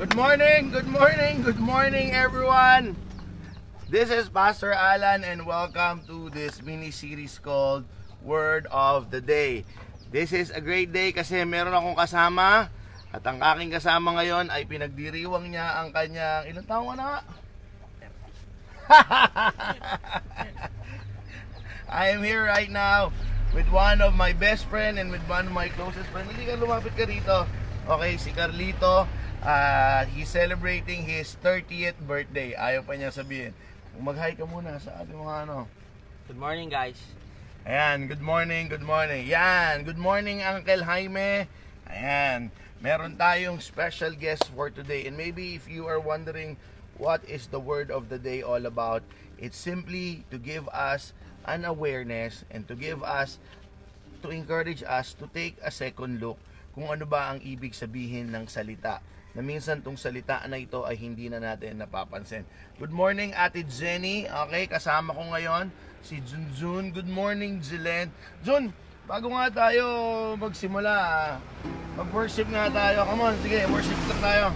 Good morning, good morning, good morning everyone. This is Pastor Alan and welcome to this mini series called Word of the Day. This is a great day kasi meron akong kasama at ang aking kasama ngayon ay pinagdiriwang niya ang kanyang ilang taon ka na? I am here right now with one of my best friend and with one of my closest friend. Hindi ka lumapit ka rito. Okay, si Carlito. Uh, he's celebrating his 30th birthday. Ayaw pa niya sabihin. Mag-hi ka muna sa ating mga ano. Good morning, guys. Ayan, good morning, good morning. Yan, good morning Uncle Jaime. Ayan, meron tayong special guest for today. And maybe if you are wondering what is the word of the day all about, it's simply to give us an awareness and to give us, to encourage us to take a second look kung ano ba ang ibig sabihin ng salita na minsan tong salita na ito ay hindi na natin napapansin. Good morning Ate Jenny. Okay, kasama ko ngayon si Junjun. Good morning Jilen. Jun, bago nga tayo magsimula, mag-worship nga tayo. Come on, sige, worship lang tayo.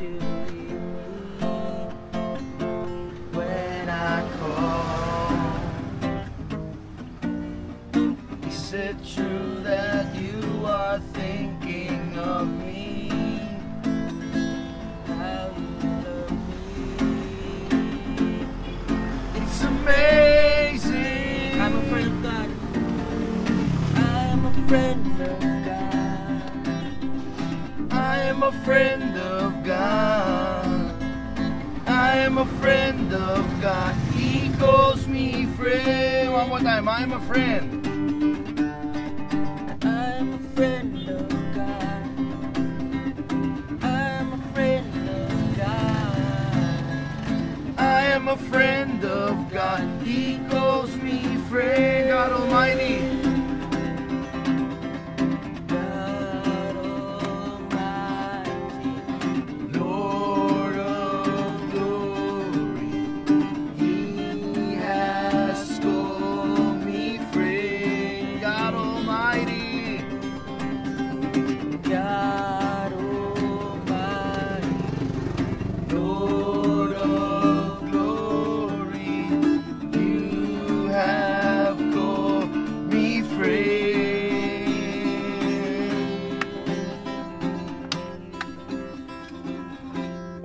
You I am a friend of God. He calls me friend. One more time. I am a friend. I'm a friend of God. I'm a friend of God. I am a friend of God. He calls me friend. God Almighty.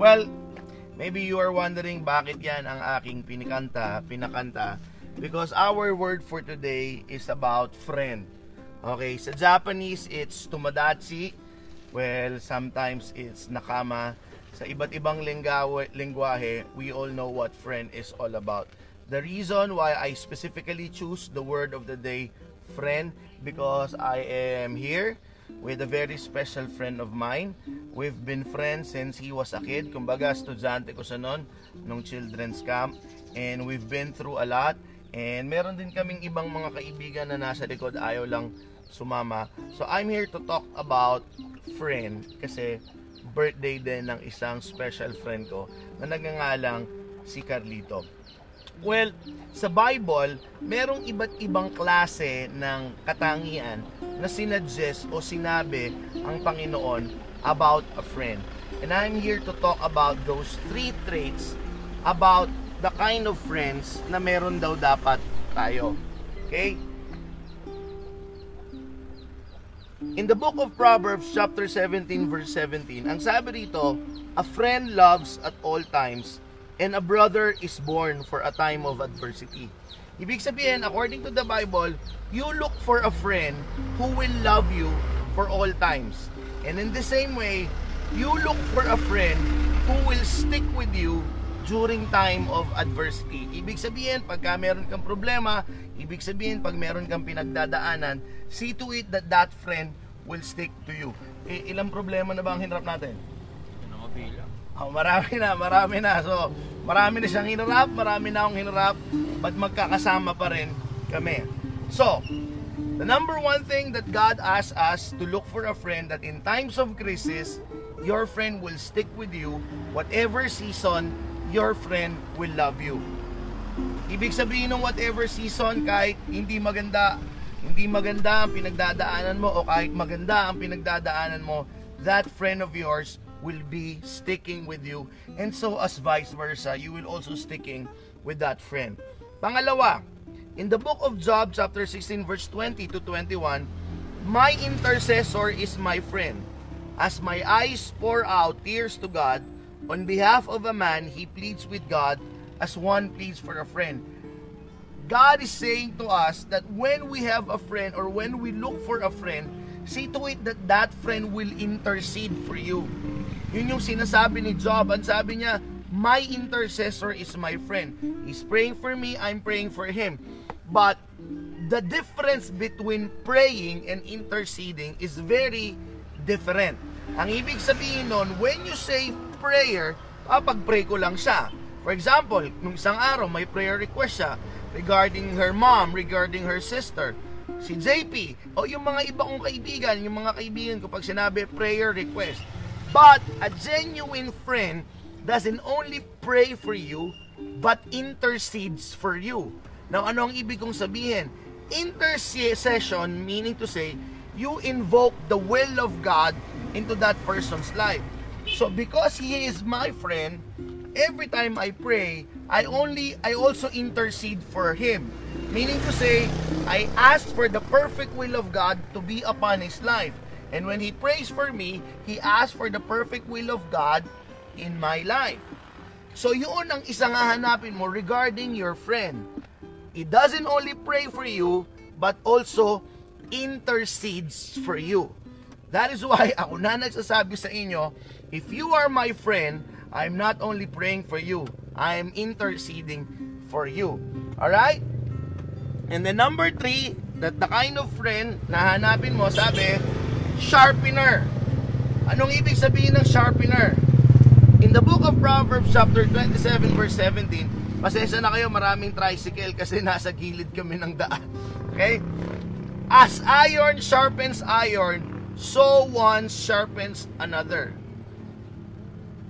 Well, maybe you are wondering bakit yan ang aking pinikanta, pinakanta. Because our word for today is about friend. Okay, sa Japanese, it's tomodachi. Well, sometimes it's nakama. Sa iba't ibang lingwahe, we all know what friend is all about. The reason why I specifically choose the word of the day, friend, because I am here with a very special friend of mine. We've been friends since he was a kid. Kumbaga, estudyante ko sa noon, nung children's camp. And we've been through a lot. And meron din kaming ibang mga kaibigan na nasa likod, ayaw lang sumama. So I'm here to talk about friend kasi birthday din ng isang special friend ko na nagngangalang si Carlito. Well, sa Bible, merong iba't ibang klase ng katangian na sinuggest o sinabi ang Panginoon about a friend. And I'm here to talk about those three traits about the kind of friends na meron daw dapat tayo. Okay? In the book of Proverbs chapter 17 verse 17, ang sabi rito, a friend loves at all times and a brother is born for a time of adversity. Ibig sabihin, according to the Bible, you look for a friend who will love you for all times. And in the same way, you look for a friend who will stick with you during time of adversity. Ibig sabihin, pagka meron kang problema, ibig sabihin, pag meron kang pinagdadaanan, see to it that that friend will stick to you. Eh, ilang problema na ba ang hinarap natin? Ano nga bilang? Oh, marami na, marami na. So, marami na siyang hinarap, marami na akong hinarap, but magkakasama pa rin kami. So, the number one thing that God asks us to look for a friend that in times of crisis, your friend will stick with you. Whatever season, your friend will love you. Ibig sabihin ng whatever season, kahit hindi maganda, hindi maganda ang pinagdadaanan mo o kahit maganda ang pinagdadaanan mo, that friend of yours will be sticking with you. And so as vice versa, you will also sticking with that friend. Pangalawa, in the book of Job chapter 16 verse 20 to 21, my intercessor is my friend. As my eyes pour out tears to God, on behalf of a man, he pleads with God as one pleads for a friend. God is saying to us that when we have a friend or when we look for a friend, see to it that that friend will intercede for you. Yun yung sinasabi ni Job. Ang sabi niya, my intercessor is my friend. He's praying for me, I'm praying for him. But the difference between praying and interceding is very different. Ang ibig sabihin nun, when you say prayer, papag-pray ko lang siya. For example, nung isang araw, may prayer request siya regarding her mom, regarding her sister. Si JP, o yung mga iba kong kaibigan, yung mga kaibigan ko pag sinabi prayer request. But a genuine friend doesn't only pray for you, but intercedes for you. Now, ano ang ibig kong sabihin? Intercession meaning to say, you invoke the will of God into that person's life. So because he is my friend, every time I pray, I only I also intercede for him. Meaning to say, I ask for the perfect will of God to be upon his life. And when he prays for me, he asks for the perfect will of God in my life. So yun ang isang hahanapin mo regarding your friend. He doesn't only pray for you, but also intercedes for you. That is why ako na nagsasabi sa inyo, if you are my friend, I'm not only praying for you, I am interceding for you. Alright? And then number three, that the kind of friend na hanapin mo, sabi, sharpener. Anong ibig sabihin ng sharpener? In the book of Proverbs chapter 27 verse 17, pasensya na kayo maraming tricycle kasi nasa gilid kami ng daan. Okay? As iron sharpens iron, so one sharpens another.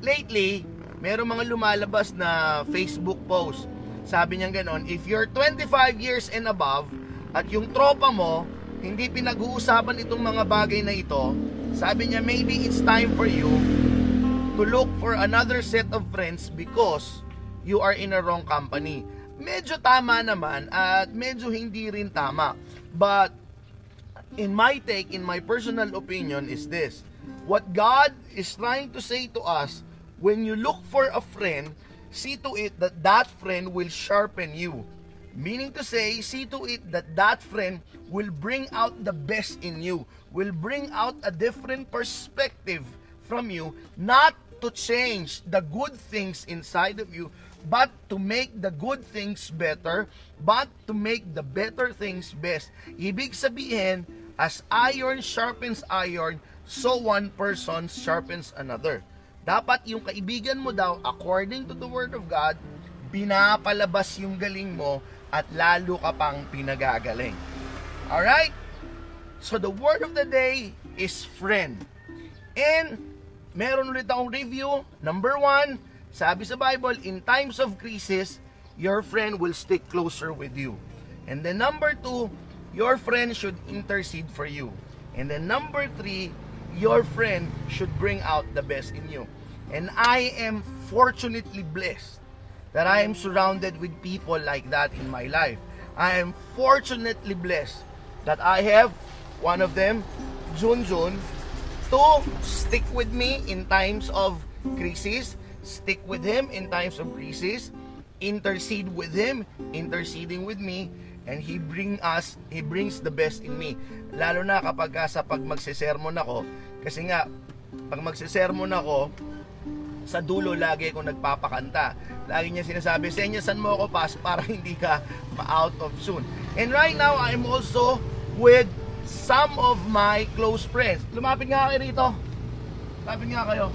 Lately, meron mga lumalabas na Facebook post. Sabi niya ganon, if you're 25 years and above, at yung tropa mo, hindi pinag-uusapan itong mga bagay na ito, sabi niya, maybe it's time for you to look for another set of friends because you are in a wrong company. Medyo tama naman at medyo hindi rin tama. But in my take, in my personal opinion is this. What God is trying to say to us, when you look for a friend, see to it that that friend will sharpen you. Meaning to say, see to it that that friend will bring out the best in you, will bring out a different perspective from you, not to change the good things inside of you, but to make the good things better, but to make the better things best. Ibig sabihin, as iron sharpens iron, so one person sharpens another. Dapat yung kaibigan mo daw, according to the Word of God, pinapalabas yung galing mo at lalo ka pang pinagagaling. Alright? So the word of the day is friend. And meron ulit akong review. Number one, sabi sa Bible, in times of crisis, your friend will stick closer with you. And then number two, your friend should intercede for you. And then number three, your friend should bring out the best in you. And I am fortunately blessed that I am surrounded with people like that in my life. I am fortunately blessed that I have one of them, Junjun, to stick with me in times of crisis, stick with him in times of crisis, intercede with him, interceding with me, and he bring us, he brings the best in me. Lalo na kapag ka sa pag magsisermon ako, kasi nga, pag magsisermon ako, sa dulo lagi akong nagpapakanta. Lagi niya sinasabi, senyasan mo ako pas para hindi ka ma-out of tune. And right now, I'm also with some of my close friends. Lumapit nga kayo rito. Lapit nga kayo.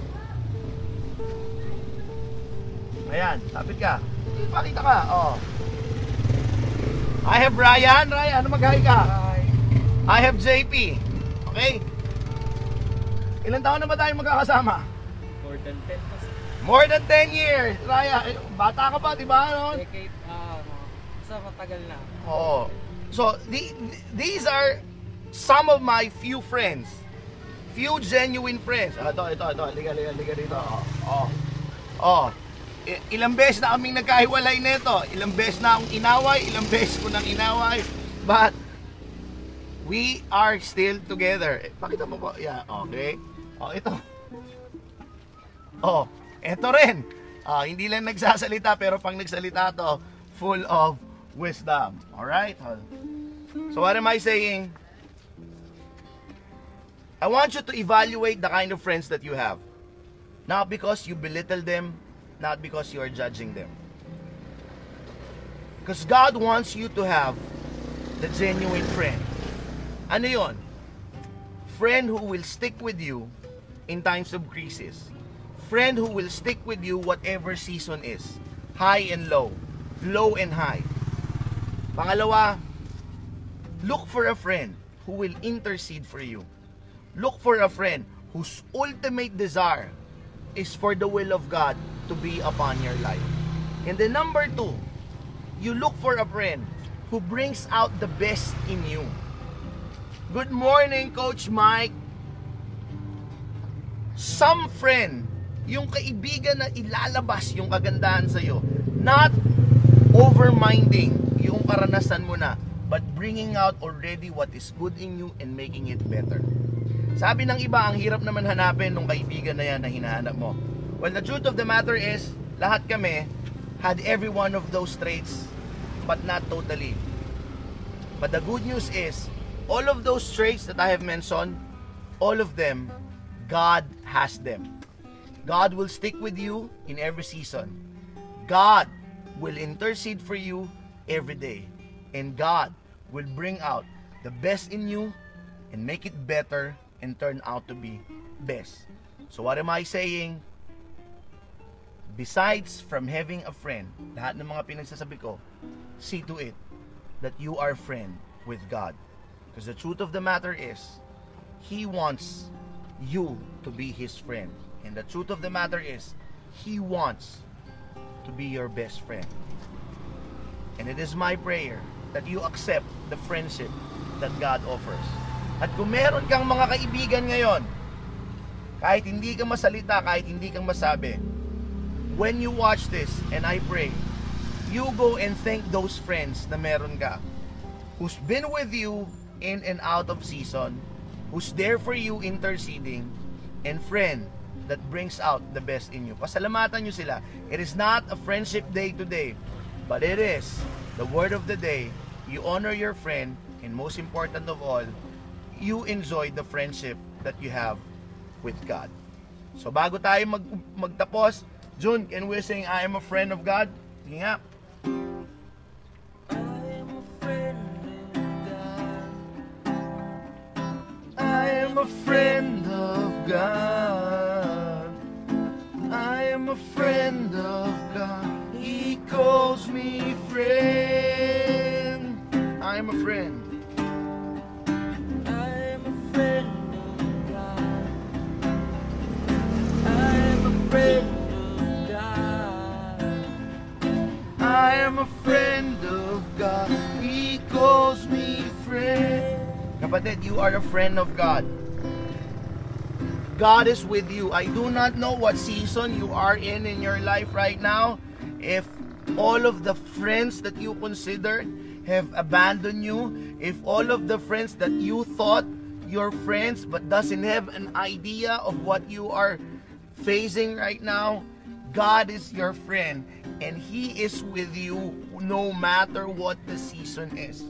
Ayan, lapit ka. Pakita ka, oh. I have Ryan. Ryan, ano mag-hi ka? I have JP. Okay? Ilan taon na ba tayo magkakasama? More than 10 kasi. More than 10 years. Raya, eh, bata ka pa, di ba? No? Decade, Basta matagal na. Oo. So, the, these are some of my few friends. Few genuine friends. Ah, ito, ito, ito. Liga, liga, liga dito. Oh. Oh. oh. Ilang beses na kaming nagkahiwalay nito. Ilang beses na akong inaway. Ilang beses ko nang inaway. But, we are still together. Eh, pakita mo po. Yeah, okay. Oh, ito. Oh, eto rin. Ah, hindi lang nagsasalita pero pang nagsalita to, full of wisdom. Alright? So what am I saying? I want you to evaluate the kind of friends that you have. Not because you belittle them, not because you are judging them. Because God wants you to have the genuine friend. Ano yon? Friend who will stick with you in times of crisis. Friend who will stick with you whatever season is. High and low. Low and high. Pangalawa, look for a friend who will intercede for you. Look for a friend whose ultimate desire is for the will of God to be upon your life. And then number two, you look for a friend who brings out the best in you. Good morning, Coach Mike. Some friend, yung kaibigan na ilalabas yung kagandahan sa'yo. Not overminding yung karanasan mo na, but bringing out already what is good in you and making it better. Sabi ng iba, ang hirap naman hanapin ng kaibigan na yan na hinahanap mo. Well, the truth of the matter is, lahat kami had every one of those traits, but not totally. But the good news is, all of those traits that I have mentioned, all of them, God has them. God will stick with you in every season. God will intercede for you every day. And God will bring out the best in you and make it better and turn out to be best. So what am I saying? Besides from having a friend, lahat ng mga pinagsasabi ko, see to it that you are friend with God. Because the truth of the matter is, He wants you to be His friend. And the truth of the matter is, He wants to be your best friend. And it is my prayer that you accept the friendship that God offers. At kung meron kang mga kaibigan ngayon, kahit hindi ka masalita, kahit hindi kang masabi, when you watch this, and I pray, you go and thank those friends na meron ka, who's been with you in and out of season, who's there for you interceding, and friend that brings out the best in you. Pasalamatan nyo sila. It is not a friendship day today, but it is the word of the day. You honor your friend, and most important of all, you enjoy the friendship that you have with God. So bago tayo mag magtapos, June, can we sing I am a friend of God? Sige nga. I am a friend of God. I am a friend of God. Me friend. I am a friend. I am a friend of God. I am a friend of God. I am a friend of God. He calls me friend. Kapatid, you are a friend of God. God is with you. I do not know what season you are in in your life right now. If all of the friends that you considered have abandoned you, if all of the friends that you thought your friends but doesn't have an idea of what you are facing right now, God is your friend and He is with you no matter what the season is.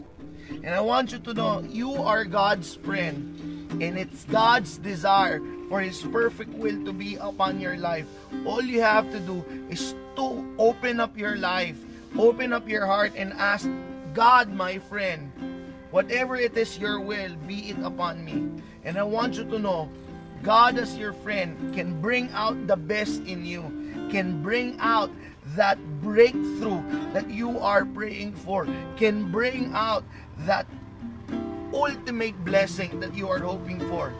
And I want you to know you are God's friend and it's God's desire for His perfect will to be upon your life. All you have to do is to open up your life, open up your heart, and ask God, my friend, whatever it is your will, be it upon me. And I want you to know God as your friend can bring out the best in you, can bring out that breakthrough that you are praying for, can bring out that ultimate blessing that you are hoping for.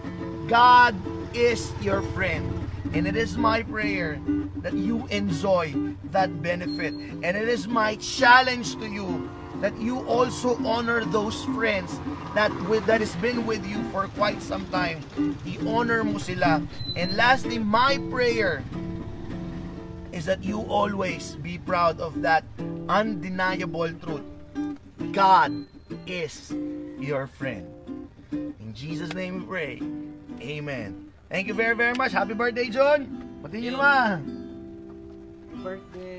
God is your friend. And it is my prayer that you enjoy that benefit. And it is my challenge to you that you also honor those friends that with that has been with you for quite some time. I-honor mo sila. And lastly, my prayer is that you always be proud of that undeniable truth. God is your friend. In Jesus' name we pray. Amen. Thank you very, very much. Happy birthday, John! Pati nyo naman! Birthday.